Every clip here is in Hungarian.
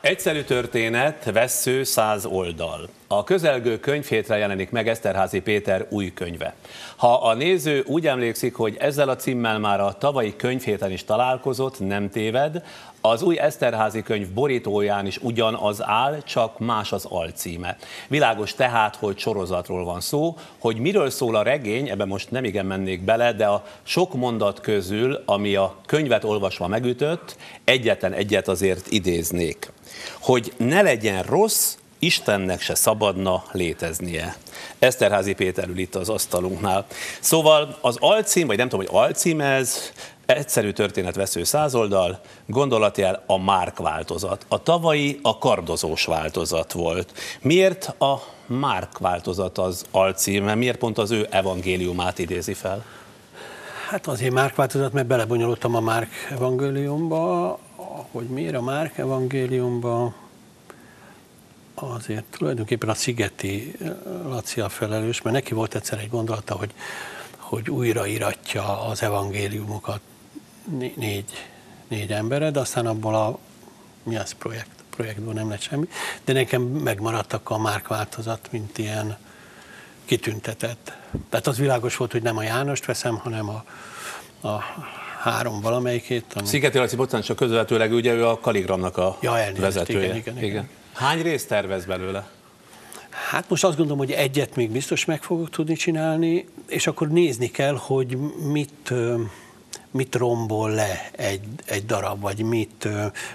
Egyszerű történet, vesző száz oldal. A közelgő könyvhétre jelenik meg Eszterházi Péter új könyve. Ha a néző úgy emlékszik, hogy ezzel a címmel már a tavalyi könyvhéten is találkozott, nem téved, az új Eszterházi könyv borítóján is ugyanaz áll, csak más az alcíme. Világos tehát, hogy sorozatról van szó, hogy miről szól a regény, ebben most nem igen mennék bele, de a sok mondat közül, ami a könyvet olvasva megütött, egyetlen egyet azért idéznék. Hogy ne legyen rossz, Istennek se szabadna léteznie. Eszterházi Péter ül itt az asztalunknál. Szóval az alcím, vagy nem tudom, hogy alcím ez, egyszerű történet vesző százoldal, gondolatjel a Márk változat. A tavalyi a kardozós változat volt. Miért a Márk változat az alcíme? Miért pont az ő evangéliumát idézi fel? Hát azért Márk változat, mert belebonyolultam a Márk evangéliumba, hogy miért a Márk evangéliumba, azért tulajdonképpen a Szigeti Laci a felelős, mert neki volt egyszer egy gondolata, hogy, hogy újraíratja az evangéliumokat négy, négy emberre, de aztán abból a, mi az projekt, projektből nem lett semmi, de nekem megmaradtak a Márk változat, mint ilyen kitüntetett. Tehát az világos volt, hogy nem a Jánost veszem, hanem a, a három valamelyikét. Ami... Szigeti Laci, bocsánat, csak közvetőleg ugye ő a Kaligramnak a ja, elnézést, vezetője. Igen, igen, igen. igen. Hány részt tervez belőle? Hát most azt gondolom, hogy egyet még biztos meg fogok tudni csinálni, és akkor nézni kell, hogy mit, mit rombol le egy, egy darab, vagy mit,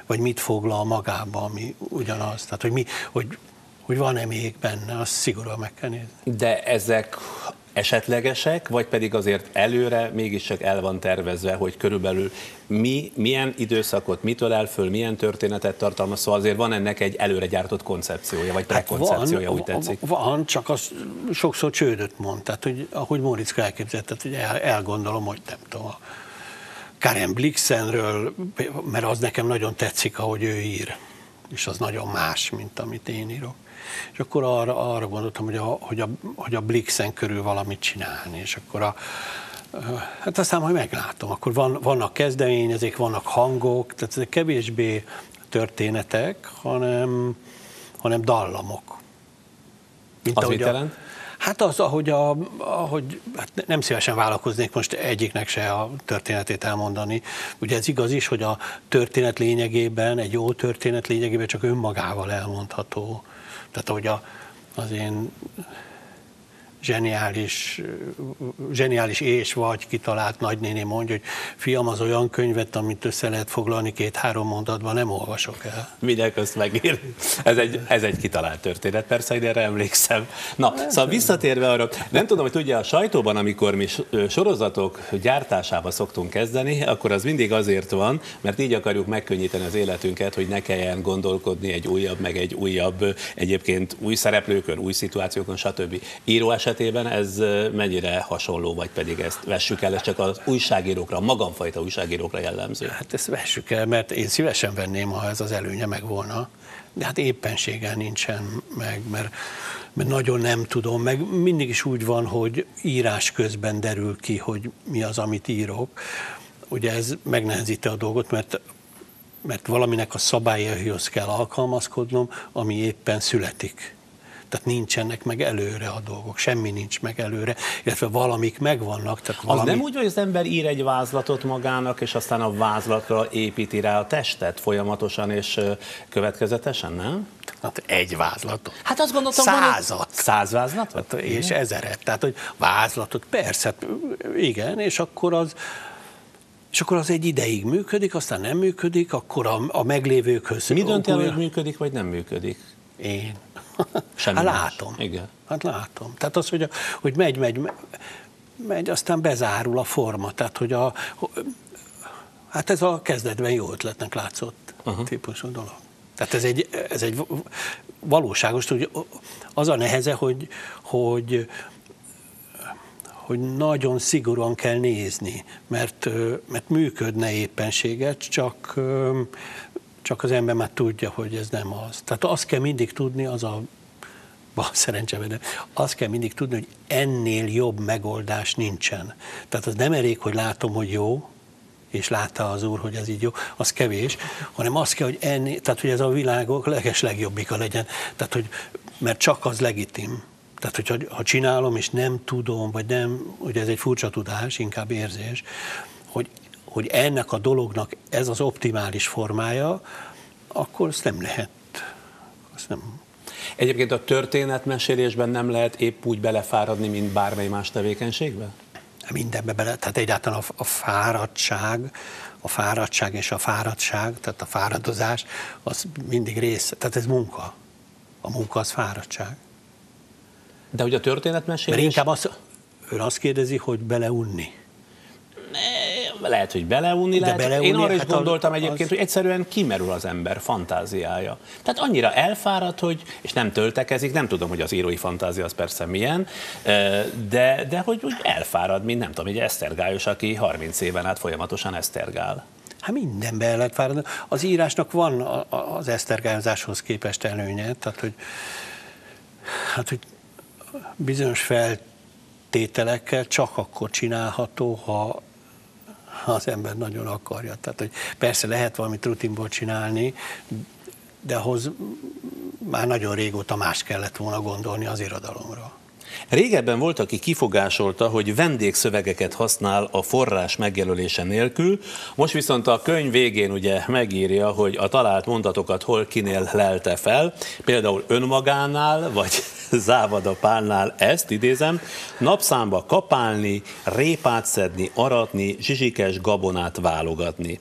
vagy mit foglal magába, ami ugyanaz. Tehát, hogy, mi, hogy, hogy van-e még benne, azt szigorúan meg kell nézni. De ezek esetlegesek, vagy pedig azért előre mégiscsak el van tervezve, hogy körülbelül mi, milyen időszakot, mitől el föl, milyen történetet tartalmaz, szóval azért van ennek egy előre gyártott koncepciója, vagy hát prekoncepciója, hát úgy tetszik. Van, csak az sokszor csődöt mond, tehát hogy, ahogy Móriczka elképzelt, hogy el, elgondolom, hogy nem tudom, a Karen Blixenről, mert az nekem nagyon tetszik, ahogy ő ír, és az nagyon más, mint amit én írok. És akkor arra, arra gondoltam, hogy a, hogy, a, hogy a Blixen körül valamit csinálni, és akkor a, Hát aztán majd meglátom. Akkor van, vannak kezdeményezék, vannak hangok, tehát ezek kevésbé történetek, hanem, hanem dallamok. Mint az mit jelent? Hát az, ahogy, a, ahogy hát nem szívesen vállalkoznék most egyiknek se a történetét elmondani. Ugye ez igaz is, hogy a történet lényegében, egy jó történet lényegében csak önmagával elmondható. Tehát ahogy a, az én zseniális, zseniális és vagy kitalált nagynéni mondja, hogy fiam, az olyan könyvet, amit össze lehet foglalni két-három mondatban, nem olvasok el. Minek azt megír. Ez egy, ez egy kitalált történet, persze, én erre emlékszem. Na, szóval visszatérve arra, nem tudom, hogy tudja, a sajtóban, amikor mi sorozatok gyártásába szoktunk kezdeni, akkor az mindig azért van, mert így akarjuk megkönnyíteni az életünket, hogy ne kelljen gondolkodni egy újabb, meg egy újabb, egyébként új szereplőkön, új szituációkon, stb. Író eset esetében ez mennyire hasonló, vagy pedig ezt vessük el, ez csak az újságírókra, magamfajta újságírókra jellemző? Hát ezt vessük el, mert én szívesen venném, ha ez az előnye meg volna, de hát éppenséggel nincsen meg, mert, mert nagyon nem tudom, meg mindig is úgy van, hogy írás közben derül ki, hogy mi az, amit írok. Ugye ez megnehezíti a dolgot, mert mert valaminek a szabályaihoz kell alkalmazkodnom, ami éppen születik. Tehát nincsenek meg előre a dolgok, semmi nincs meg előre, illetve valamik megvannak. Tehát valami... Az nem úgy, hogy az ember ír egy vázlatot magának, és aztán a vázlatra építi rá a testet folyamatosan és következetesen, nem? Hát egy vázlatot. Hát azt gondoltam, Százat. Van, száz vázlatot? Hát, és ezeret. Tehát, hogy vázlatot, persze, igen, és akkor az, és akkor az egy ideig működik, aztán nem működik, akkor a, a meglévőkhöz... Mi dönt el, hogy működik, vagy nem működik? Én. Semmi hát látom. Igen. Hát látom. Tehát az, hogy, a, hogy megy, megy, megy, aztán bezárul a forma. Tehát, hogy a, hát ez a kezdetben jó ötletnek látszott uh-huh. típusú dolog. Tehát ez egy, ez egy valóságos, hogy az a neheze, hogy, hogy, hogy nagyon szigorúan kell nézni, mert, mert működne éppenséget, csak csak az ember már tudja, hogy ez nem az. Tehát azt kell mindig tudni, az a szerencsében, de azt kell mindig tudni, hogy ennél jobb megoldás nincsen. Tehát az nem elég, hogy látom, hogy jó, és látta az Úr, hogy ez így jó, az kevés, hanem az kell, hogy enni, tehát hogy ez a világok leges legjobbika legyen, tehát hogy, mert csak az legitim. Tehát, hogyha ha csinálom, és nem tudom, vagy nem, ugye ez egy furcsa tudás, inkább érzés, hogy, hogy ennek a dolognak ez az optimális formája, akkor azt nem lehet. Azt nem, Egyébként a történetmesélésben nem lehet épp úgy belefáradni, mint bármely más tevékenységben? Mindenbe bele, tehát egyáltalán a, a fáradtság, a fáradtság és a fáradtság, tehát a fáradozás, az mindig része, tehát ez munka. A munka az fáradtság. De hogy a történetmesélés... Mert inkább az, ő azt kérdezi, hogy beleunni lehet, hogy beleunni lehet. Beleunni, Én arra is hát gondoltam az, egyébként, hogy egyszerűen kimerül az ember fantáziája. Tehát annyira elfárad, hogy, és nem töltekezik, nem tudom, hogy az írói fantázia az persze milyen, de, de hogy úgy elfárad, mint nem tudom, egy esztergályos, aki 30 éven át folyamatosan esztergál. Hát mindenben el lehet fáradni. Az írásnak van az esztergályozáshoz képest előnye, tehát hogy, hát, hogy bizonyos feltételekkel csak akkor csinálható, ha ha az ember nagyon akarja. Tehát, hogy persze lehet valamit rutinból csinálni, de ahhoz már nagyon régóta más kellett volna gondolni az irodalomra. Régebben volt, aki kifogásolta, hogy vendégszövegeket használ a forrás megjelölése nélkül, most viszont a könyv végén ugye megírja, hogy a talált mondatokat hol kinél lelte fel, például önmagánál, vagy Závada Pálnál ezt idézem, napszámba kapálni, répát szedni, aratni, zsizsikes gabonát válogatni.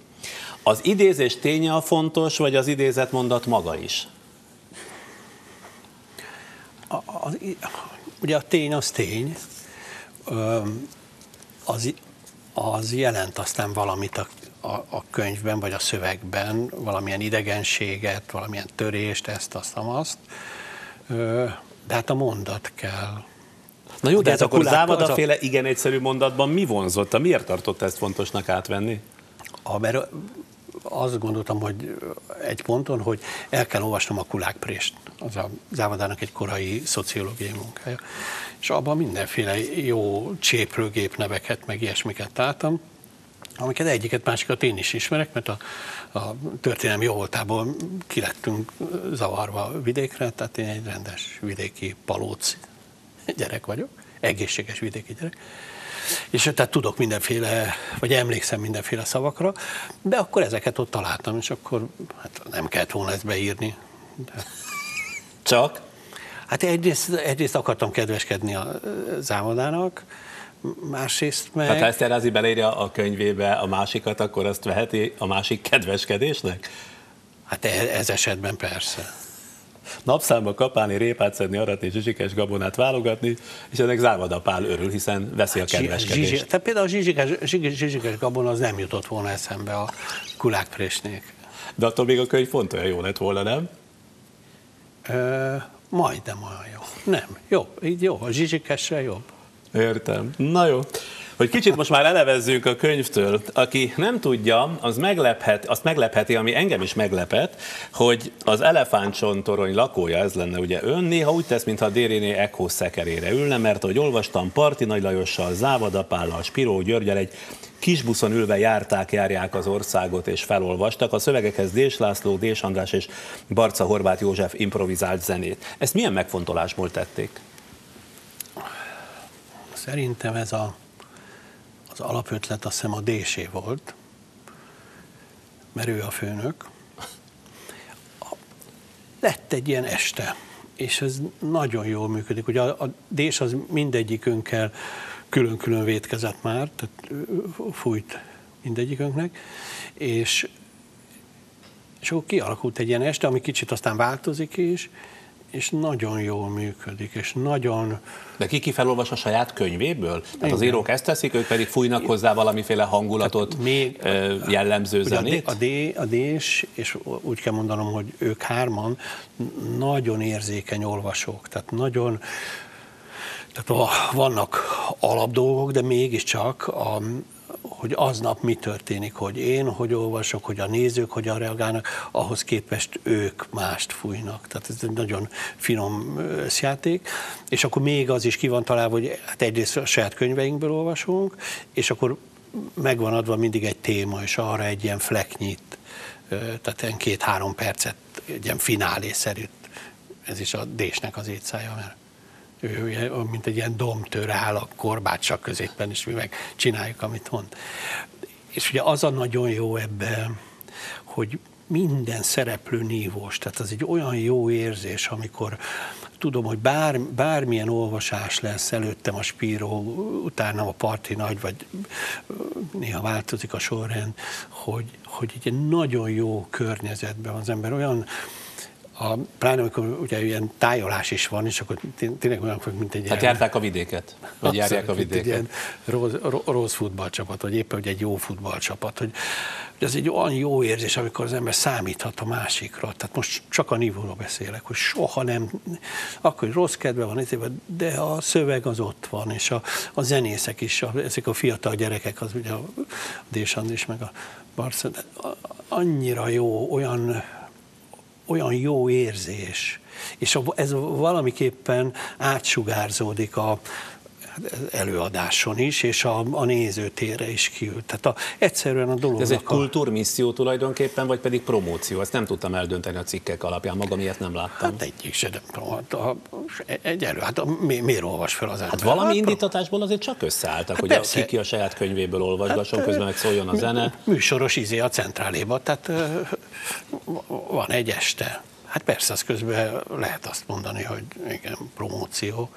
Az idézés ténye a fontos, vagy az idézet mondat maga is? A, ugye a tény az tény, az, az jelent aztán valamit a, a, a könyvben, vagy a szövegben, valamilyen idegenséget, valamilyen törést, ezt, azt, azt. De hát a mondat kell. Na jó, de, de ez akkor Závada a... féle igen egyszerű mondatban mi vonzotta? Miért tartott ezt fontosnak átvenni? A, mert azt gondoltam, hogy egy ponton, hogy el kell olvasnom a kulákprést, az a Závadának egy korai szociológiai munkája. És abban mindenféle jó cséplőgép neveket, meg ilyesmiket találtam, amiket egyiket, másikat én is ismerek, mert a, a történelem jó voltából kilettünk zavarva vidékre, tehát én egy rendes vidéki palóc gyerek vagyok, egészséges vidéki gyerek. És tehát tudok mindenféle, vagy emlékszem mindenféle szavakra, de akkor ezeket ott találtam, és akkor hát nem kellett volna ezt beírni. De... Csak? Hát egyrészt, egyrészt akartam kedveskedni a zámodának, másrészt meg... Tehát ha Eszterházi beleírja a könyvébe a másikat, akkor azt veheti a másik kedveskedésnek? Hát e- ez esetben persze. Napszámba kapálni, répát szedni, aratni, zsizsikes gabonát válogatni, és ennek Závada Pál örül, hiszen veszi a kedveskedést. Zsizsi, tehát például a zsizsikes, zsizsikes gabon az nem jutott volna eszembe a kulákprésnék. De attól még a könyv pont olyan jó lett volna, nem? Ö, majdnem olyan jó. Nem, jó, így jó, a zsizsikessel jobb. Értem. Na jó. Hogy kicsit most már elevezzünk a könyvtől. Aki nem tudja, az meglephet, azt meglepheti, ami engem is meglepet, hogy az elefántcsontorony lakója, ez lenne ugye ön, néha úgy tesz, mintha Dériné Echo szekerére ülne, mert ahogy olvastam, Parti Nagy Lajossal, Závadapállal, Spiró Györgyel egy kisbuszon ülve járták, járják az országot és felolvastak. A szövegekhez Dés László, Dés András és Barca Horváth József improvizált zenét. Ezt milyen megfontolásból tették? Szerintem ez a, az alapötlet azt hiszem a Désé volt, mert ő a főnök. Lett egy ilyen este, és ez nagyon jól működik. Ugye a, a Dés az mindegyikünkkel külön-külön vétkezett már, tehát fújt mindegyikünknek, és, és akkor kialakult egy ilyen este, ami kicsit aztán változik is, és nagyon jól működik, és nagyon... De ki felolvas a saját könyvéből? Tehát Igen. az írók ezt teszik, ők pedig fújnak hozzá valamiféle hangulatot, Tehát még jellemző zenét? A D, a D, és, és úgy kell mondanom, hogy ők hárman nagyon érzékeny olvasók, tehát nagyon tehát vannak alapdolgok, de mégiscsak a, hogy aznap mi történik, hogy én hogy olvasok, hogy a nézők hogyan reagálnak, ahhoz képest ők mást fújnak. Tehát ez egy nagyon finom összjáték. És akkor még az is ki van találva, hogy hát egyrészt a saját könyveinkből olvasunk, és akkor megvan adva mindig egy téma, és arra egy ilyen fleknyit, tehát ilyen két-három percet, egy ilyen finálé szerint. Ez is a Désnek az étszája, mert ő mint egy ilyen domtőre áll a korbácsak középen, és mi meg csináljuk, amit mond. És ugye az a nagyon jó ebben, hogy minden szereplő nívós, tehát az egy olyan jó érzés, amikor tudom, hogy bár, bármilyen olvasás lesz előttem a Spíró, utána a Parti Nagy, vagy néha változik a sorrend, hogy, hogy egy nagyon jó környezetben az ember olyan a, pláne amikor ugye ilyen tájolás is van, és akkor tényleg olyan, mint egy Hát ilyen, járták a vidéket? Vagy járják a vidéket? Egy ilyen rossz, rossz futballcsapat, vagy éppen, hogy egy jó futballcsapat, hogy, hogy ez egy olyan jó érzés, amikor az ember számíthat a másikra. Tehát most csak a nívóról beszélek, hogy soha nem, akkor rossz kedve van, de a szöveg az ott van, és a, a zenészek is, a, ezek a fiatal gyerekek, az ugye a Désand is, meg a Barca, annyira jó, olyan olyan jó érzés, és ez valamiképpen átsugárzódik a, előadáson is, és a, a nézőtérre is kiült. Tehát a, egyszerűen a dolog. Ez egy kultúrmisszió tulajdonképpen, vagy pedig promóció? Ezt nem tudtam eldönteni a cikkek alapján, magam ilyet nem láttam. Hát egyik se, de egy elő, hát mi, miért olvas fel az ember? Hát valami hát, indítatásból azért csak összeálltak, hát hogy persze. a, ki a saját könyvéből olvasgasson, hát, közben meg szóljon a zene. Műsoros izé a centráléba, tehát van egy este. Hát persze, az közben lehet azt mondani, hogy igen, promóció.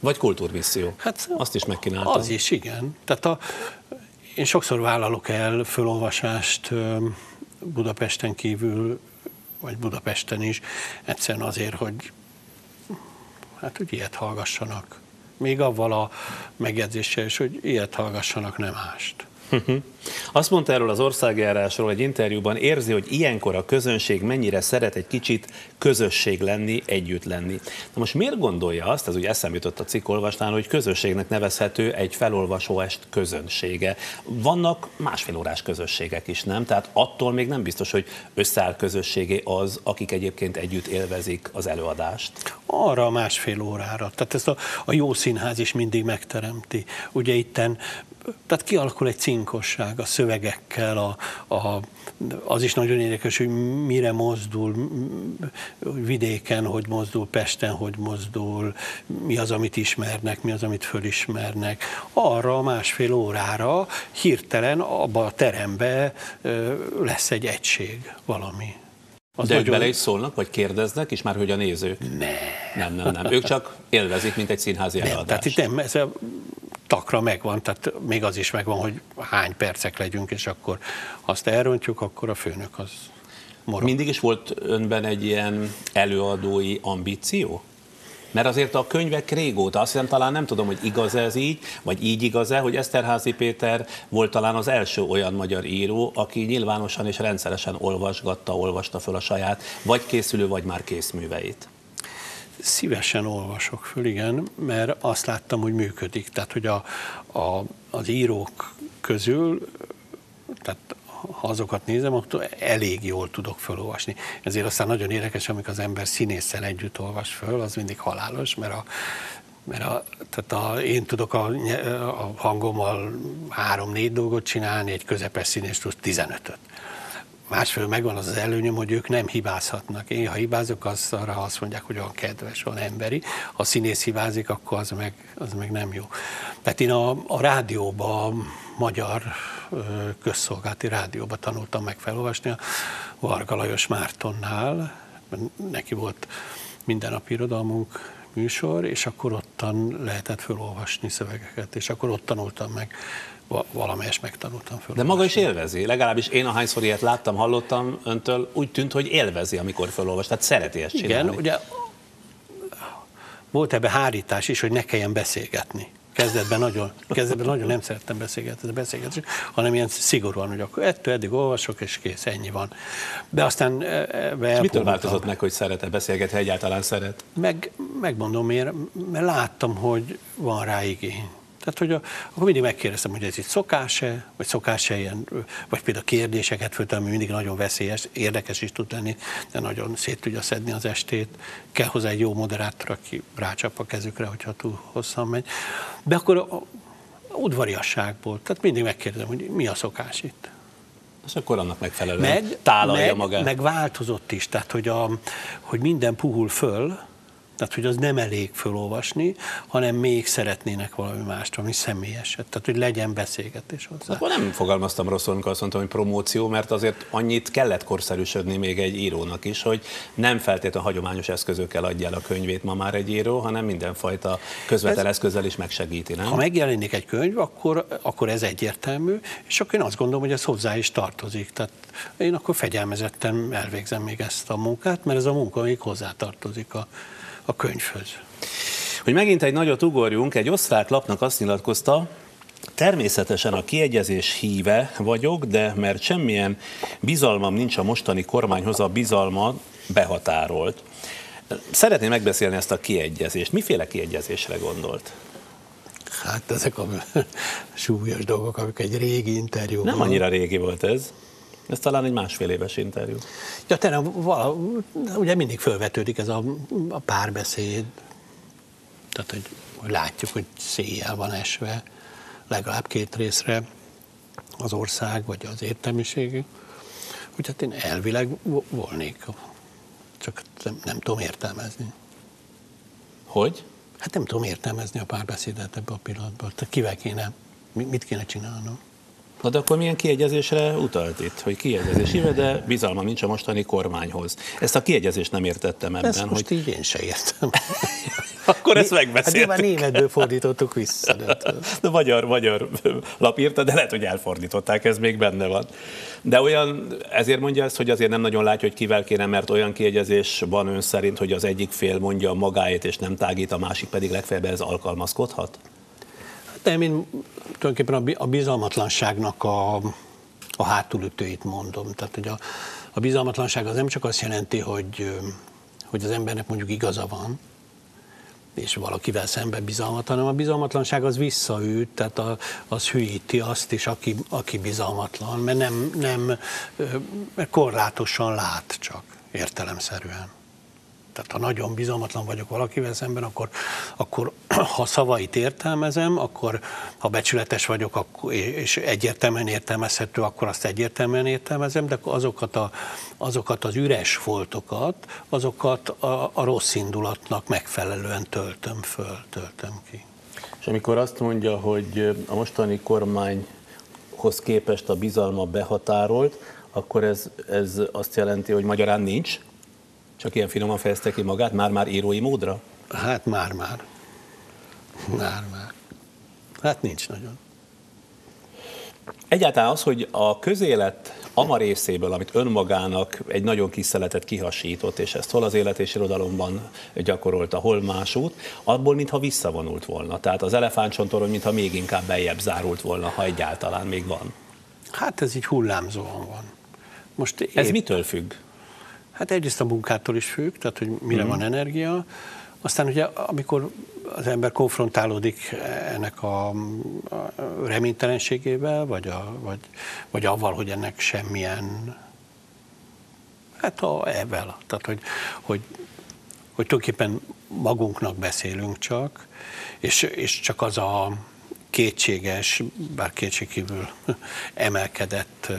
Vagy kultúrmisszió. Hát azt is megkínáltam. Az is, igen. Tehát a, én sokszor vállalok el fölolvasást Budapesten kívül, vagy Budapesten is, egyszerűen azért, hogy hát, hogy ilyet hallgassanak. Még avval a megjegyzéssel is, hogy ilyet hallgassanak, nem mást. Azt mondta erről az országjárásról egy interjúban, érzi, hogy ilyenkor a közönség mennyire szeret egy kicsit közösség lenni, együtt lenni. Na most miért gondolja azt, ez ugye eszem jutott a cikk olvasnál, hogy közösségnek nevezhető egy felolvasóest közönsége. Vannak másfél órás közösségek is, nem? Tehát attól még nem biztos, hogy összeáll közösségé az, akik egyébként együtt élvezik az előadást. Arra a másfél órára. Tehát ezt a, a jó színház is mindig megteremti. Ugye itten tehát kialakul egy cinkosság a szövegekkel, a, a, az is nagyon érdekes, hogy mire mozdul vidéken, hogy mozdul Pesten, hogy mozdul, mi az, amit ismernek, mi az, amit fölismernek. Arra a másfél órára hirtelen abba a terembe lesz egy egység valami. Az De nagyon... bele is szólnak, vagy kérdeznek, és már hogy a néző? Ne. Nem, nem, nem. Ők csak élvezik, mint egy színházi nem, előadás. Tehát itt nem, ez a takra megvan, tehát még az is megvan, hogy hány percek legyünk, és akkor azt elrontjuk, akkor a főnök az morog. Mindig is volt önben egy ilyen előadói ambíció? Mert azért a könyvek régóta, azt hiszem talán nem tudom, hogy igaz ez így, vagy így igaz-e, hogy Eszterházi Péter volt talán az első olyan magyar író, aki nyilvánosan és rendszeresen olvasgatta, olvasta föl a saját vagy készülő, vagy már kész műveit. Szívesen olvasok föl, igen, mert azt láttam, hogy működik. Tehát, hogy a, a, az írók közül, tehát ha azokat nézem, akkor elég jól tudok felolvasni. Ezért aztán nagyon érdekes, amikor az ember színésszel együtt olvas föl, az mindig halálos, mert a mert a, tehát a, én tudok a, a hangommal három-négy dolgot csinálni, egy közepes színész tud 15-öt. Másfél megvan az az előnyöm, hogy ők nem hibázhatnak. Én, ha hibázok, az arra azt mondják, hogy olyan kedves, olyan emberi. Ha színész hibázik, akkor az meg, az meg nem jó. Tehát én a, a rádióban, magyar közszolgálati rádióban tanultam meg felolvasni a Varga Lajos Mártonnál. Neki volt mindennapi irodalmunk műsor, és akkor ottan lehetett felolvasni szövegeket, és akkor ott tanultam meg valamelyest megtanultam föl. De maga is élvezi, legalábbis én ahányszor ilyet láttam, hallottam öntől, úgy tűnt, hogy élvezi, amikor felolvas, tehát szereti ezt csinálni. Igen, ugye volt ebbe hárítás is, hogy ne kelljen beszélgetni. Kezdetben nagyon, kezdetben nagyon nem szerettem beszélgetni, beszélgetni, hanem ilyen szigorúan, hogy akkor ettől eddig olvasok, és kész, ennyi van. De aztán ebbe És mitől változott meg, hogy szeret-e beszélgetni, egyáltalán szeret? Meg, megmondom miért, mert láttam, hogy van rá igény. Tehát, hogy a, akkor mindig megkérdeztem, hogy ez itt szokás-e, vagy szokás-e ilyen, vagy például kérdéseket föltem, ami mindig nagyon veszélyes, érdekes is tud lenni, de nagyon szét tudja szedni az estét. Kell hozzá egy jó moderátor, aki rácsap a kezükre, hogyha túl hosszan megy. De akkor Udvariasságból. Tehát mindig megkérdezem, hogy mi a szokás itt. És akkor annak megfelelően meg, tálalja meg, magát. Meg változott is, tehát hogy, a, hogy minden puhul föl, tehát, hogy az nem elég fölolvasni, hanem még szeretnének valami mást, valami személyeset. Tehát, hogy legyen beszélgetés hozzá. Akkor nem fogalmaztam rosszul, amikor azt mondtam, hogy promóció, mert azért annyit kellett korszerűsödni még egy írónak is, hogy nem feltétlenül hagyományos eszközökkel adja el a könyvét ma már egy író, hanem mindenfajta közvetlen ez, eszközzel is megsegíti, nem? Ha megjelenik egy könyv, akkor, akkor ez egyértelmű, és akkor én azt gondolom, hogy ez hozzá is tartozik. Tehát én akkor fegyelmezetten elvégzem még ezt a munkát, mert ez a munka még hozzátartozik a, a könyvhöz. Hogy megint egy nagyot ugorjunk, egy osztrák lapnak azt nyilatkozta, Természetesen a kiegyezés híve vagyok, de mert semmilyen bizalmam nincs a mostani kormányhoz, a bizalma behatárolt. Szeretném megbeszélni ezt a kiegyezést. Miféle kiegyezésre gondolt? Hát ezek a súlyos dolgok, amik egy régi interjú. Nem annyira régi volt ez. Ez talán egy másfél éves interjú. Ja, tényleg, vala, ugye mindig felvetődik ez a, a párbeszéd, tehát hogy, hogy látjuk, hogy széjjel van esve legalább két részre az ország, vagy az értelmiség. Úgyhogy hát én elvileg volnék, csak nem, nem tudom értelmezni. Hogy? Hát nem tudom értelmezni a párbeszédet ebben a pillanatban. Tehát kivel kéne, mit kéne csinálnom? Na de akkor milyen kiegyezésre utalt itt? Hogy kiegyezés éve, de bizalma nincs a mostani kormányhoz. Ezt a kiegyezést nem értettem ebben. Ezt most hogy... így én se értem. akkor ezt megbeszéltük. Hát németből fordítottuk vissza. De, de magyar, magyar lap írta, de lehet, hogy elfordították, ez még benne van. De olyan, ezért mondja ezt, hogy azért nem nagyon látja, hogy kivel kéne, mert olyan kiegyezés van ön szerint, hogy az egyik fél mondja magáét és nem tágít, a másik pedig legfeljebb ez alkalmazkodhat? Nem, én tulajdonképpen a bizalmatlanságnak a, a hátulütőit mondom. Tehát, hogy a, a bizalmatlanság az nem csak azt jelenti, hogy, hogy az embernek mondjuk igaza van, és valakivel szemben bizalmat, hanem a bizalmatlanság az visszaüt, tehát a, az hülyíti azt is, aki, aki bizalmatlan, mert nem, nem mert korlátosan lát csak értelemszerűen. Tehát ha nagyon bizalmatlan vagyok valakivel szemben, akkor, akkor ha szavait értelmezem, akkor ha becsületes vagyok akkor, és egyértelműen értelmezhető, akkor azt egyértelműen értelmezem, de azokat, a, azokat az üres foltokat, azokat a, a rossz indulatnak megfelelően töltöm föl, töltöm ki. És amikor azt mondja, hogy a mostani kormányhoz képest a bizalma behatárolt, akkor ez, ez azt jelenti, hogy magyarán nincs csak ilyen finoman fejezte ki magát, már-már írói módra? Hát már-már. Már-már. Hát nincs nagyon. Egyáltalán az, hogy a közélet ama részéből, amit önmagának egy nagyon kis szeletet kihasított, és ezt hol az élet és irodalomban gyakorolta, hol másút, abból mintha visszavonult volna. Tehát az elefántcsontorony mintha még inkább beljebb zárult volna, ha egyáltalán még van. Hát ez így hullámzóan van. Most épp... Ez mitől függ? Hát egyrészt a munkától is függ, tehát hogy mire mm. van energia. Aztán ugye, amikor az ember konfrontálódik ennek a, a reménytelenségével, vagy, a, vagy, vagy avval, hogy ennek semmilyen, hát a evel, tehát hogy, hogy, hogy tulajdonképpen magunknak beszélünk csak, és, és csak az a kétséges, bár kétségkívül emelkedett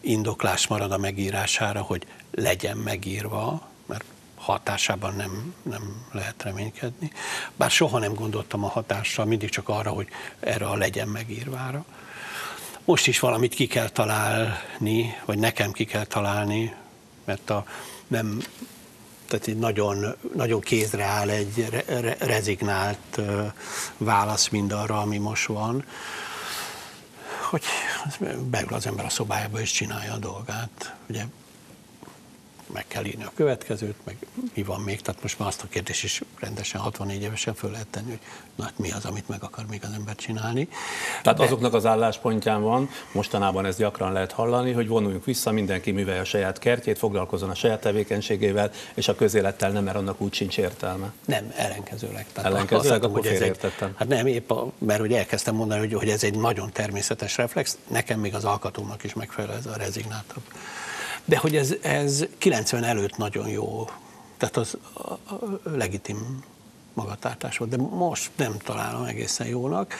indoklás marad a megírására, hogy legyen megírva, mert hatásában nem, nem lehet reménykedni. Bár soha nem gondoltam a hatással, mindig csak arra, hogy erre a legyen megírvára. Most is valamit ki kell találni, vagy nekem ki kell találni, mert a, nem, tehát egy nagyon, nagyon kézre áll egy re, rezignált válasz mindarra, ami most van hogy beül az ember a szobájába és csinálja a dolgát. Ugye meg kell írni a következőt, meg mi van még, tehát most már azt a kérdést is rendesen 64 évesen föl lehet tenni, hogy na, hát mi az, amit meg akar még az ember csinálni. Tehát De... azoknak az álláspontján van, mostanában ezt gyakran lehet hallani, hogy vonuljunk vissza, mindenki művelje a saját kertjét, foglalkozon a saját tevékenységével, és a közélettel nem, mert annak úgy sincs értelme. Nem, ellenkezőleg. Tehát ellenkezőleg, akkor ez egy, Hát nem, épp a, mert hogy elkezdtem mondani, hogy, hogy ez egy nagyon természetes reflex, nekem még az alkatónak is megfelel ez a rezignátabb de hogy ez, ez 90 előtt nagyon jó, tehát az a, a, legitim magatartás volt, de most nem találom egészen jónak.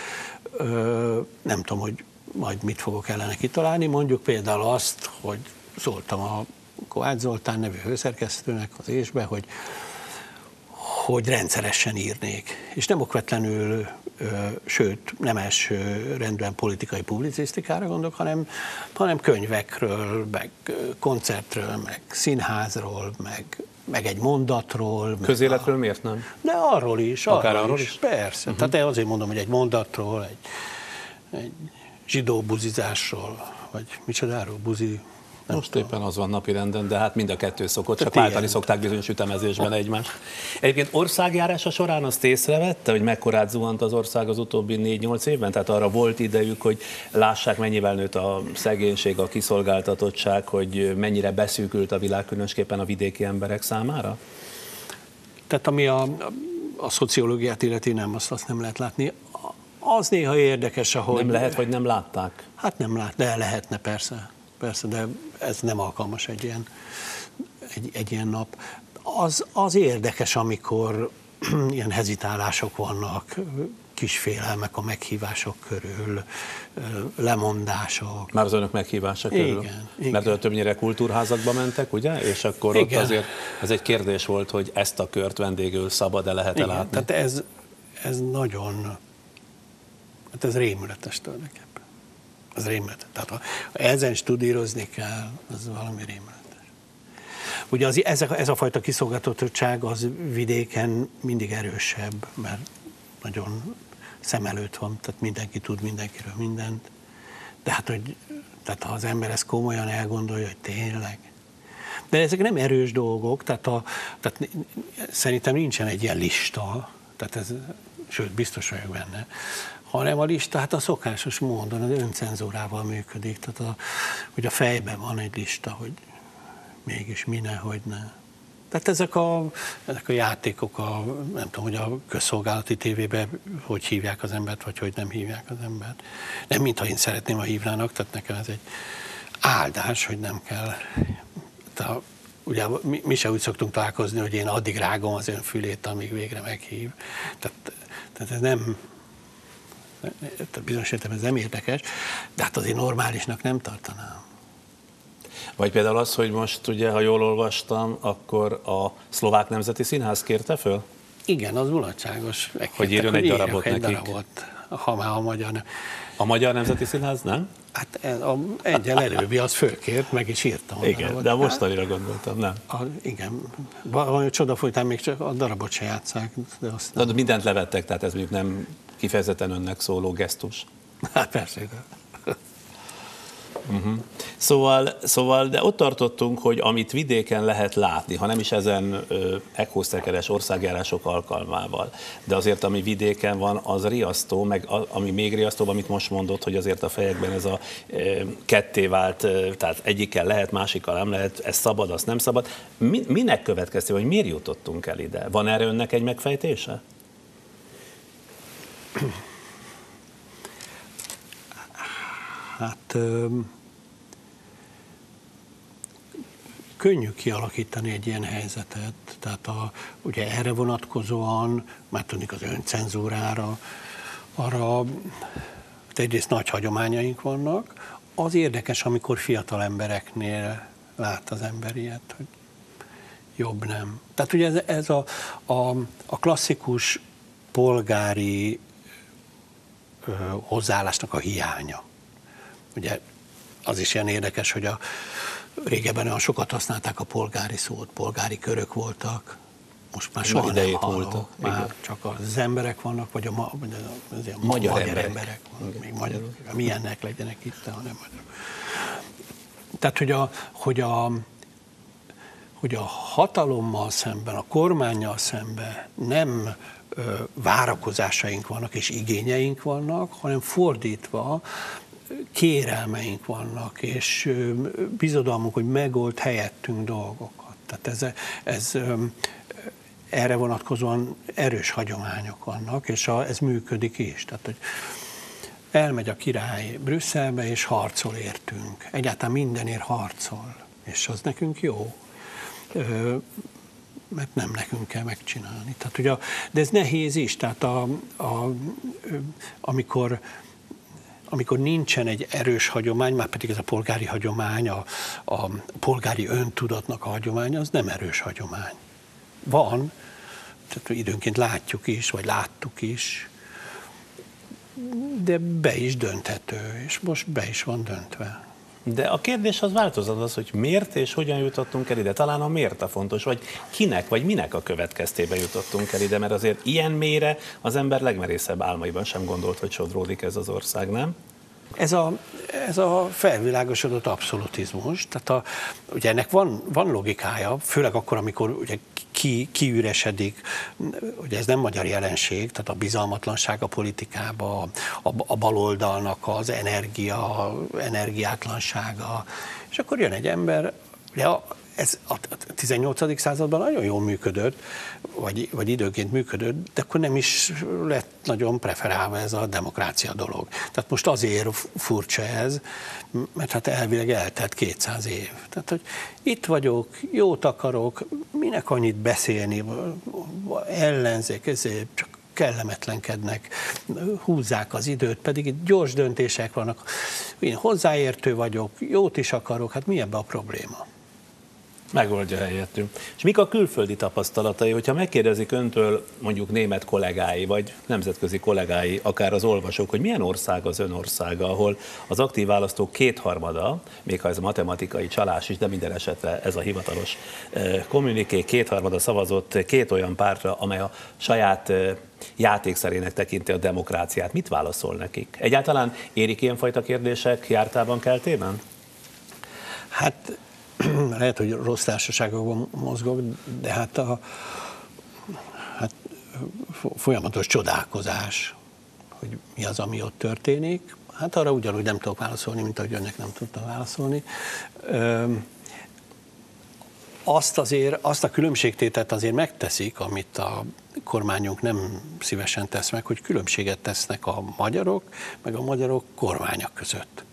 Nem tudom, hogy majd mit fogok ellene kitalálni. Mondjuk például azt, hogy szóltam a Kovács Zoltán nevű hőszerkesztőnek az ésbe, hogy, hogy rendszeresen írnék. És nem okvetlenül, sőt, nem első rendben politikai publicisztikára gondolok, hanem, hanem könyvekről, meg koncertről, meg színházról, meg, meg egy mondatról. Közéletről a... miért nem? De arról is. Akár arról, arról is. is. Persze. Uh-huh. Tehát azért mondom, hogy egy mondatról, egy, egy zsidó buzizásról, vagy micsodáról, buzi, nem Most tudom. éppen az van napi renden, de hát mind a kettő szokott, csak váltani szokták bizonyos ütemezésben egymást. Egyébként országjárása során azt észrevette, hogy mekkorát zuhant az ország az utóbbi 4-8 évben? Tehát arra volt idejük, hogy lássák, mennyivel nőtt a szegénység, a kiszolgáltatottság, hogy mennyire beszűkült a világ, különösképpen a vidéki emberek számára? Tehát ami a, a szociológiát illeti, nem, azt, azt nem lehet látni. Az néha érdekes, ahogy... Nem lehet, vagy nem látták? Hát nem lát, de lehetne persze persze, de ez nem alkalmas egy ilyen, egy, egy ilyen nap. Az, az érdekes, amikor ilyen hezitálások vannak, kis félelmek a meghívások körül, lemondások. Már az önök meghívása körül? Igen. Mert igen. többnyire kultúrházakba mentek, ugye? És akkor igen. ott azért ez egy kérdés volt, hogy ezt a kört vendégül szabad-e, lehet-e látni? Tehát ez, ez nagyon, hát ez rémületes tulajdonképpen. Az rémlet. Tehát ha ezen studírozni kell, az valami rémletes. Ugye az, ez, a, ez a fajta kiszolgáltatottság az vidéken mindig erősebb, mert nagyon szem előtt van, tehát mindenki tud mindenkiről mindent. De hát, hogy tehát ha az ember ezt komolyan elgondolja, hogy tényleg. De ezek nem erős dolgok, tehát, a, tehát szerintem nincsen egy ilyen lista, tehát ez, sőt, biztos vagyok benne, hanem a lista hát a szokásos módon, az öncenzúrával működik. Tehát a, hogy a fejben van egy lista, hogy mégis mi ne, hogy ne. Tehát ezek a, ezek a játékok, a, nem tudom, hogy a közszolgálati tévében hogy hívják az embert, vagy hogy nem hívják az embert. Nem, mintha én szeretném, ha hívnának, tehát nekem ez egy áldás, hogy nem kell. Tehát, ugye mi, mi se úgy szoktunk találkozni, hogy én addig rágom az ön fülét, amíg végre meghív. Tehát, tehát ez nem, bizonyos értelemben ez nem érdekes, de hát azért normálisnak nem tartanám. Vagy például az, hogy most ugye, ha jól olvastam, akkor a szlovák nemzeti színház kérte föl? Igen, az mulatságos. Hogy írjon egy darabot egy nekik. Darabot, ha már a magyar nem. A Magyar Nemzeti Színház nem? Hát a, egyel előbbi az fölkért, meg is írtam. A igen, darabot. de a mostanira gondoltam, nem? A, igen, valami csoda folytán még csak a darabot se játszák. De, azt nem. de mindent levettek, tehát ez mondjuk nem kifejezetten önnek szóló gesztus. Hát persze. Uh-huh. Szóval, szóval, de ott tartottunk, hogy amit vidéken lehet látni, ha nem is ezen ekósztekeres országjárások alkalmával, de azért ami vidéken van, az riasztó, meg a, ami még riasztóbb, amit most mondott, hogy azért a fejekben ez a e, ketté vált, tehát egyikkel lehet, másikkal nem lehet, ez szabad, az nem szabad. Mi, minek következtél, hogy miért jutottunk el ide? Van erre önnek egy megfejtése? Hát könnyű kialakítani egy ilyen helyzetet, tehát a, ugye erre vonatkozóan, már tudnik az öncenzúrára, arra hát egyrészt nagy hagyományaink vannak. Az érdekes, amikor fiatal embereknél lát az ember ilyet, hogy jobb nem. Tehát ugye ez, ez a, a, a klasszikus polgári hozzáállásnak a hiánya. Ugye az is ilyen érdekes, hogy a régebben olyan sokat használták a polgári szót, polgári körök voltak, most már soha idejét voltak. Már igen. csak az emberek vannak, vagy a, ma, vagy a, az magyar, magyar emberek, emberek vannak, még magyar, milyennek legyenek itt, hanem magyar. Tehát, hogy a, hogy a, hogy a hatalommal szemben, a kormányjal szemben nem várakozásaink vannak és igényeink vannak, hanem fordítva kérelmeink vannak, és bizodalmunk, hogy megold helyettünk dolgokat. Tehát ez, ez erre vonatkozóan erős hagyományok vannak, és a, ez működik is. Tehát, hogy elmegy a király Brüsszelbe, és harcol értünk. Egyáltalán mindenért harcol, és az nekünk jó. Mert nem nekünk kell megcsinálni. Tehát, ugye, de ez nehéz is, tehát a, a, amikor amikor nincsen egy erős hagyomány, már pedig ez a polgári hagyomány, a, a polgári öntudatnak a hagyománya, az nem erős hagyomány. Van, tehát időnként látjuk is, vagy láttuk is, de be is dönthető, és most be is van döntve. De a kérdés az változat az, hogy miért és hogyan jutottunk el ide. Talán a miért a fontos, vagy kinek, vagy minek a következtében jutottunk el ide, mert azért ilyen mélyre az ember legmerészebb álmaiban sem gondolt, hogy sodródik ez az ország, nem? Ez a, ez a felvilágosodott abszolutizmus, tehát a, ugye ennek van, van logikája, főleg akkor, amikor ugye ki, kiüresedik, ugye ez nem magyar jelenség, tehát a bizalmatlanság a politikába, a, a baloldalnak az energia, energiátlansága, és akkor jön egy ember, ugye ez a 18. században nagyon jól működött, vagy, vagy időként működött, de akkor nem is lett nagyon preferálva ez a demokrácia dolog. Tehát most azért furcsa ez, mert hát elvileg eltelt 200 év. Tehát, hogy itt vagyok, jót akarok, minek annyit beszélni, ellenzék, ezért csak kellemetlenkednek, húzzák az időt, pedig itt gyors döntések vannak. Én hozzáértő vagyok, jót is akarok, hát mi ebbe a probléma? Megoldja helyettünk. És mik a külföldi tapasztalatai, hogyha megkérdezik öntől mondjuk német kollégái, vagy nemzetközi kollégái, akár az olvasók, hogy milyen ország az ön országa, ahol az aktív választók kétharmada, még ha ez a matematikai csalás is, de minden esetre ez a hivatalos eh, kommuniké, kétharmada szavazott két olyan pártra, amely a saját eh, játékszerének tekinti a demokráciát. Mit válaszol nekik? Egyáltalán érik ilyenfajta kérdések jártában keltében? Hát lehet, hogy rossz társaságokban mozgok, de hát a hát folyamatos csodálkozás, hogy mi az, ami ott történik. Hát arra ugyanúgy nem tudok válaszolni, mint ahogy önnek nem tudtam válaszolni. Azt azért, azt a különbségtétet azért megteszik, amit a kormányunk nem szívesen tesz meg, hogy különbséget tesznek a magyarok, meg a magyarok kormányok között.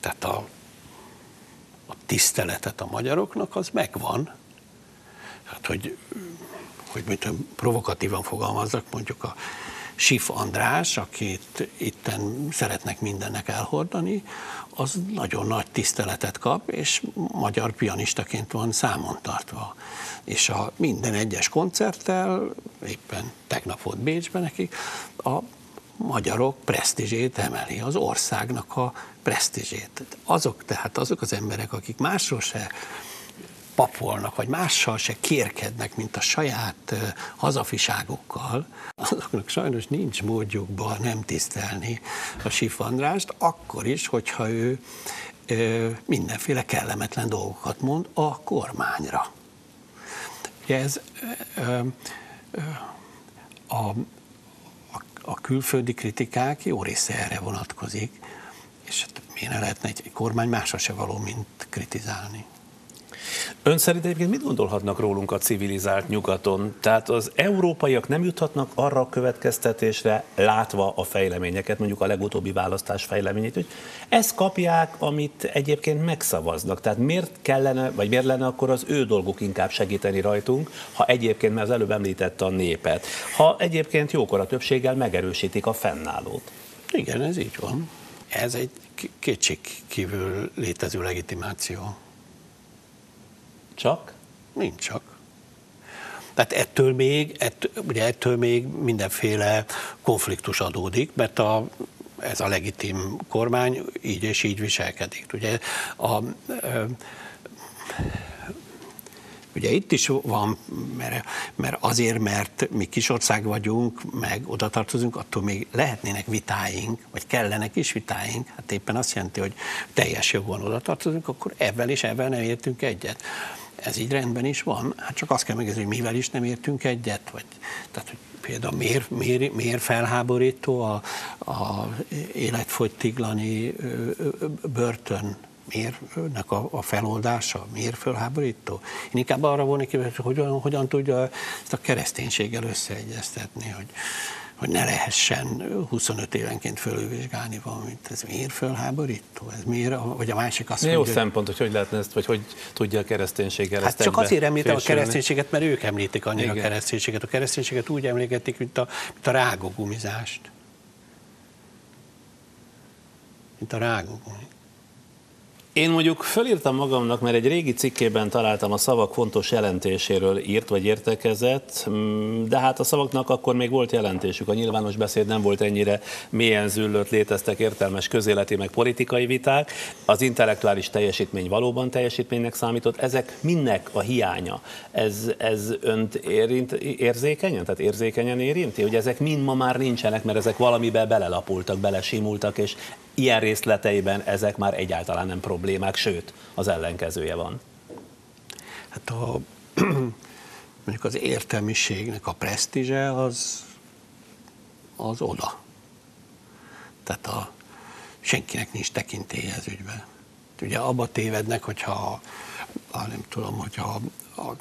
Tehát a tiszteletet a magyaroknak, az megvan. Hát, hogy, hogy mit provokatívan fogalmazzak, mondjuk a Sif András, akit itten szeretnek mindennek elhordani, az nagyon nagy tiszteletet kap, és magyar pianistaként van számon tartva. És a minden egyes koncerttel, éppen tegnap volt Bécsben nekik, a magyarok presztízsét emeli, az országnak a presztízsét. Azok tehát azok az emberek, akik másról se papolnak, vagy mással se kérkednek, mint a saját hazafiságokkal, azoknak sajnos nincs módjukban nem tisztelni a Sifandrást, akkor is, hogyha ő mindenféle kellemetlen dolgokat mond a kormányra. Ugye ez a a külföldi kritikák jó része erre vonatkozik, és hát miért ne lehetne egy kormány másra se való, mint kritizálni. Ön szerint egyébként mit gondolhatnak rólunk a civilizált nyugaton? Tehát az európaiak nem juthatnak arra a következtetésre, látva a fejleményeket, mondjuk a legutóbbi választás fejleményét, hogy ezt kapják, amit egyébként megszavaznak. Tehát miért kellene, vagy miért lenne akkor az ő dolguk inkább segíteni rajtunk, ha egyébként, mert az előbb említette a népet, ha egyébként jókora többséggel megerősítik a fennállót? Igen, ez így van. Ez egy kétség kívül létező legitimáció. Csak? Nincs csak. Tehát ettől még, ettől, ugye ettől még mindenféle konfliktus adódik, mert a, ez a legitim kormány így és így viselkedik. Ugye, a, Ugye itt is van, mert, mert azért, mert mi kisország vagyunk, meg oda tartozunk, attól még lehetnének vitáink, vagy kellenek is vitáink, hát éppen azt jelenti, hogy teljes jogon oda tartozunk, akkor ebben és ebben nem értünk egyet ez így rendben is van, hát csak azt kell megnézni, hogy mivel is nem értünk egyet, vagy tehát, hogy például miért, miért, miért felháborító a, a életfogytiglani börtön miért önnek a, a feloldása, miért felháborító? Én inkább arra volnék hogy hogyan, hogyan tudja ezt a kereszténységgel összeegyeztetni, hogy, hogy ne lehessen 25 évenként fölülvizsgálni valamit. Ez miért fölháborító? Ez miért? Vagy a másik azt mondja, Jó szempont, hogy hogy lehetne ezt, vagy hogy tudja a kereszténységgel Hát csak azért említem a kereszténységet, mert ők említik annyira Igen. a kereszténységet. A kereszténységet úgy emléketik, mint a, mint a rágógumizást. Mint a rágógumizást. Én mondjuk fölírtam magamnak, mert egy régi cikkében találtam a szavak fontos jelentéséről írt vagy értekezett, mm, de hát a szavaknak akkor még volt jelentésük. A nyilvános beszéd nem volt ennyire mélyen züllött, léteztek értelmes közéleti meg politikai viták. Az intellektuális teljesítmény valóban teljesítménynek számított. Ezek mindnek a hiánya. Ez, ez önt érint, érzékenyen? Tehát érzékenyen érinti? Hogy ezek mind ma már nincsenek, mert ezek valamibe belelapultak, belesimultak, és ilyen részleteiben ezek már egyáltalán nem problémák, sőt, az ellenkezője van. Hát a, mondjuk az értelmiségnek a presztízse az, az oda. Tehát a, senkinek nincs tekintélye ez ügyben. Ugye abba tévednek, hogyha a, nem tudom, hogyha a, a,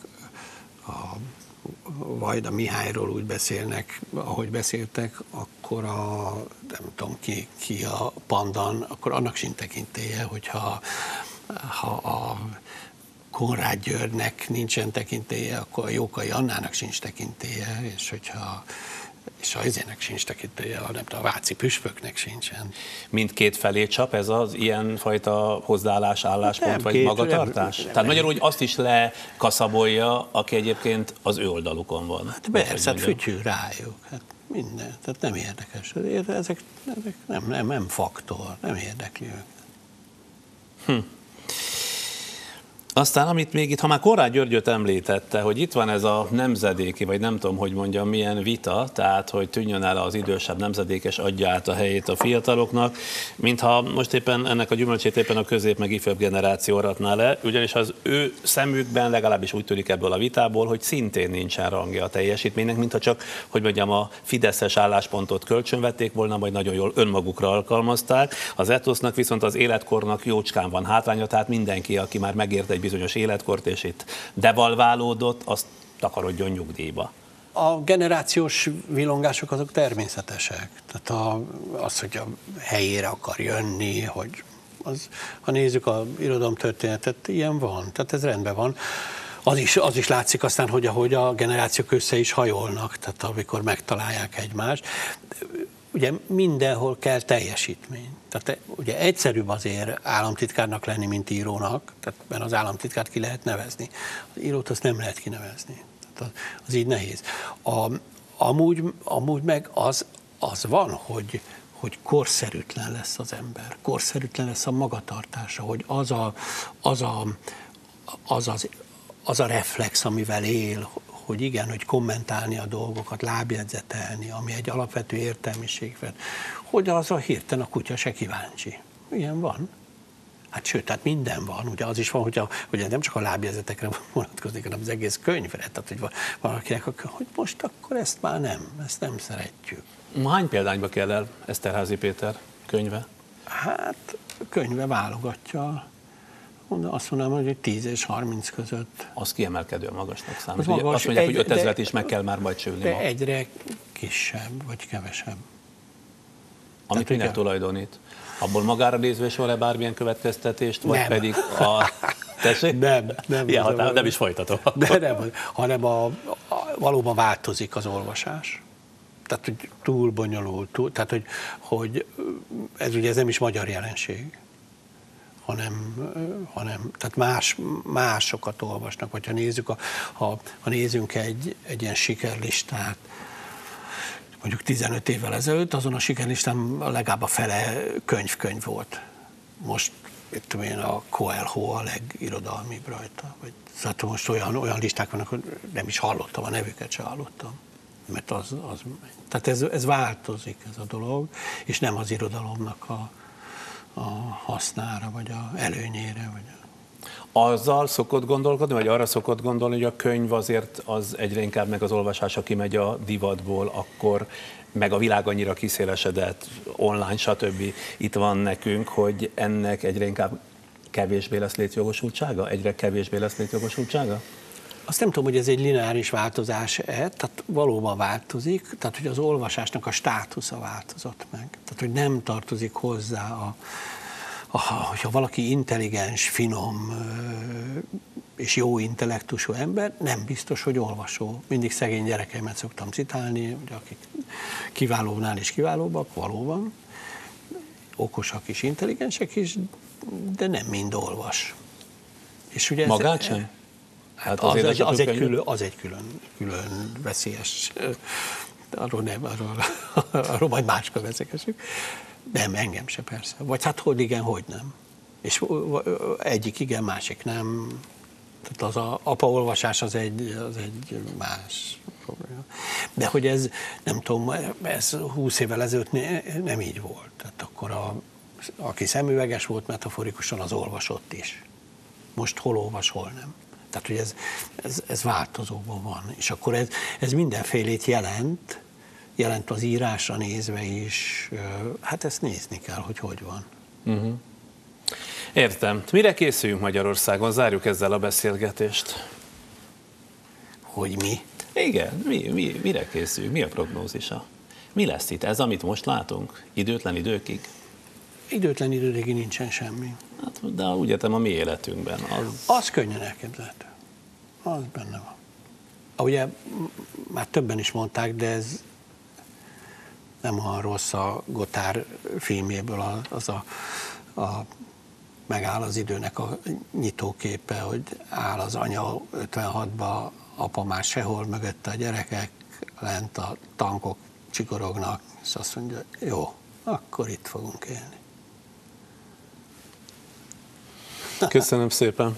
a Vajda Mihályról úgy beszélnek, ahogy beszéltek, akkor a, nem tudom ki, ki a pandan, akkor annak sincs tekintélye, hogyha ha a Konrád Györgynek nincsen tekintélye, akkor a Jókai Annának sincs tekintélye, és hogyha és a izének sincs tekintélye, hanem a váci püspöknek sincsen. Mindkét felé csap ez az ilyen fajta hozzáállás, álláspont, nem, vagy két, magatartás? Nem, nem, Tehát magyarul úgy azt is lekaszabolja, aki egyébként az ő oldalukon van. Hát persze, hát fütyül rájuk. Hát minden. Tehát nem érdekes. Ezek, ezek nem, nem, nem faktor, nem érdekli őket. Hm. Aztán, amit még itt, ha már Korrád Györgyöt említette, hogy itt van ez a nemzedéki, vagy nem tudom, hogy mondjam, milyen vita, tehát, hogy tűnjön el az idősebb nemzedékes, adja át a helyét a fiataloknak, mintha most éppen ennek a gyümölcsét éppen a közép meg ifjabb generáció aratná le, ugyanis az ő szemükben legalábbis úgy tűnik ebből a vitából, hogy szintén nincsen rangja a teljesítménynek, mintha csak, hogy mondjam, a fideszes álláspontot kölcsönvették volna, vagy nagyon jól önmagukra alkalmazták. Az etosznak viszont az életkornak jócskán van hátránya, tehát mindenki, aki már megért egy bizonyos életkort, és itt devalválódott, azt takarodjon nyugdíjba. A generációs villongások azok természetesek. Tehát a, az, hogy a helyére akar jönni, hogy az, ha nézzük a irodalomtörténetet, ilyen van. Tehát ez rendben van. Az is, az is látszik aztán, hogy ahogy a generációk össze is hajolnak, tehát amikor megtalálják egymást. Ugye mindenhol kell teljesítmény. Tehát ugye egyszerűbb azért államtitkárnak lenni, mint írónak, tehát, mert az államtitkárt ki lehet nevezni. Az írót azt nem lehet kinevezni. Tehát az, az így nehéz. A, amúgy, amúgy meg az, az van, hogy, hogy korszerűtlen lesz az ember, korszerűtlen lesz a magatartása, hogy az a, az, a, az, az, az a reflex, amivel él, hogy igen, hogy kommentálni a dolgokat, lábjegyzetelni, ami egy alapvető értelmiség, hogy az a hirtelen a kutya se kíváncsi. Ilyen van. Hát sőt, tehát minden van, ugye az is van, hogy, a, hogy nem csak a lábjegyzetekre vonatkozik, hanem az egész könyvre, tehát hogy valakinek, hogy most akkor ezt már nem, ezt nem szeretjük. Hány példányba kell el Eszterházi Péter könyve? Hát könyve válogatja azt mondanám, hogy 10 és 30 között. Az kiemelkedő magasnak számít. Az magas, azt mondják, egy, hogy 5000 is meg kell már majd csülni De ma. egyre kisebb, vagy kevesebb. Amit minek tulajdonít? Abból magára nézve is van-e bármilyen következtetést, vagy nem. pedig a... Tessék? Nem, nem. Ja, hát nem is folytatom. De nem, hanem a, a, valóban változik az olvasás. Tehát, hogy túl bonyolult, túl, tehát, hogy, hogy ez ugye ez nem is magyar jelenség hanem, hanem tehát más, másokat olvasnak, vagy ha nézzük, a, ha, ha nézzünk egy, egy ilyen sikerlistát, mondjuk 15 évvel ezelőtt, azon a sikerlistán legalább a fele könyv-könyv volt. Most itt én a Coelho a legirodalmibb rajta. Vagy, szóval most olyan, olyan listák vannak, hogy nem is hallottam, a nevüket sem hallottam. Mert az, az tehát ez, ez változik ez a dolog, és nem az irodalomnak a, a hasznára, vagy a előnyére. Vagy a... Azzal szokott gondolkodni, vagy arra szokott gondolni, hogy a könyv azért az egyre inkább meg az olvasása kimegy a divatból, akkor meg a világ annyira kiszélesedett, online, stb. itt van nekünk, hogy ennek egyre inkább kevésbé lesz létjogosultsága? Egyre kevésbé lesz létjogosultsága? Azt nem tudom, hogy ez egy lineáris változás-e, tehát valóban változik, tehát hogy az olvasásnak a státusza változott meg. Tehát, hogy nem tartozik hozzá a, a hogyha valaki intelligens, finom és jó intellektusú ember, nem biztos, hogy olvasó. Mindig szegény gyerekeimet szoktam citálni, hogy akik kiválónál is kiválóbbak, valóban, okosak és intelligensek is, de nem mind olvas. És ugye Magát ez, sem? Hát az, az, az, egy külön, az egy külön, külön veszélyes. Arról nem, arról, arról majd máskor beszélgessük. Nem, engem se persze. Vagy hát hogy igen, hogy nem. És egyik igen, másik nem. Tehát az a, apa olvasás az egy, az egy más probléma. De hogy ez, nem tudom, ez 20 évvel ezelőtt ne, nem így volt. Tehát akkor a, aki szemüveges volt metaforikusan, az olvasott is. Most hol olvas, hol nem. Tehát, hogy ez, ez, ez változóban van. És akkor ez, ez mindenfélét jelent, jelent az írásra nézve is. Hát ezt nézni kell, hogy hogy van. Uh-huh. Értem. Mire készüljünk Magyarországon? Zárjuk ezzel a beszélgetést. Hogy mi? Igen, mi, mi, mire készüljünk? Mi a prognózisa? Mi lesz itt? Ez, amit most látunk? Időtlen időkig? Időtlen időkig nincsen semmi. Hát, de úgy értem a mi életünkben. Az, az könnyen elképzelhető. Az benne van. Ugye már többen is mondták, de ez nem olyan rossz a Gotár filmjéből az a, a megáll az időnek a nyitóképe, hogy áll az anya 56-ba, apa már sehol, mögötte a gyerekek, lent a tankok csikorognak, és azt mondja, jó, akkor itt fogunk élni. Köszönöm szépen.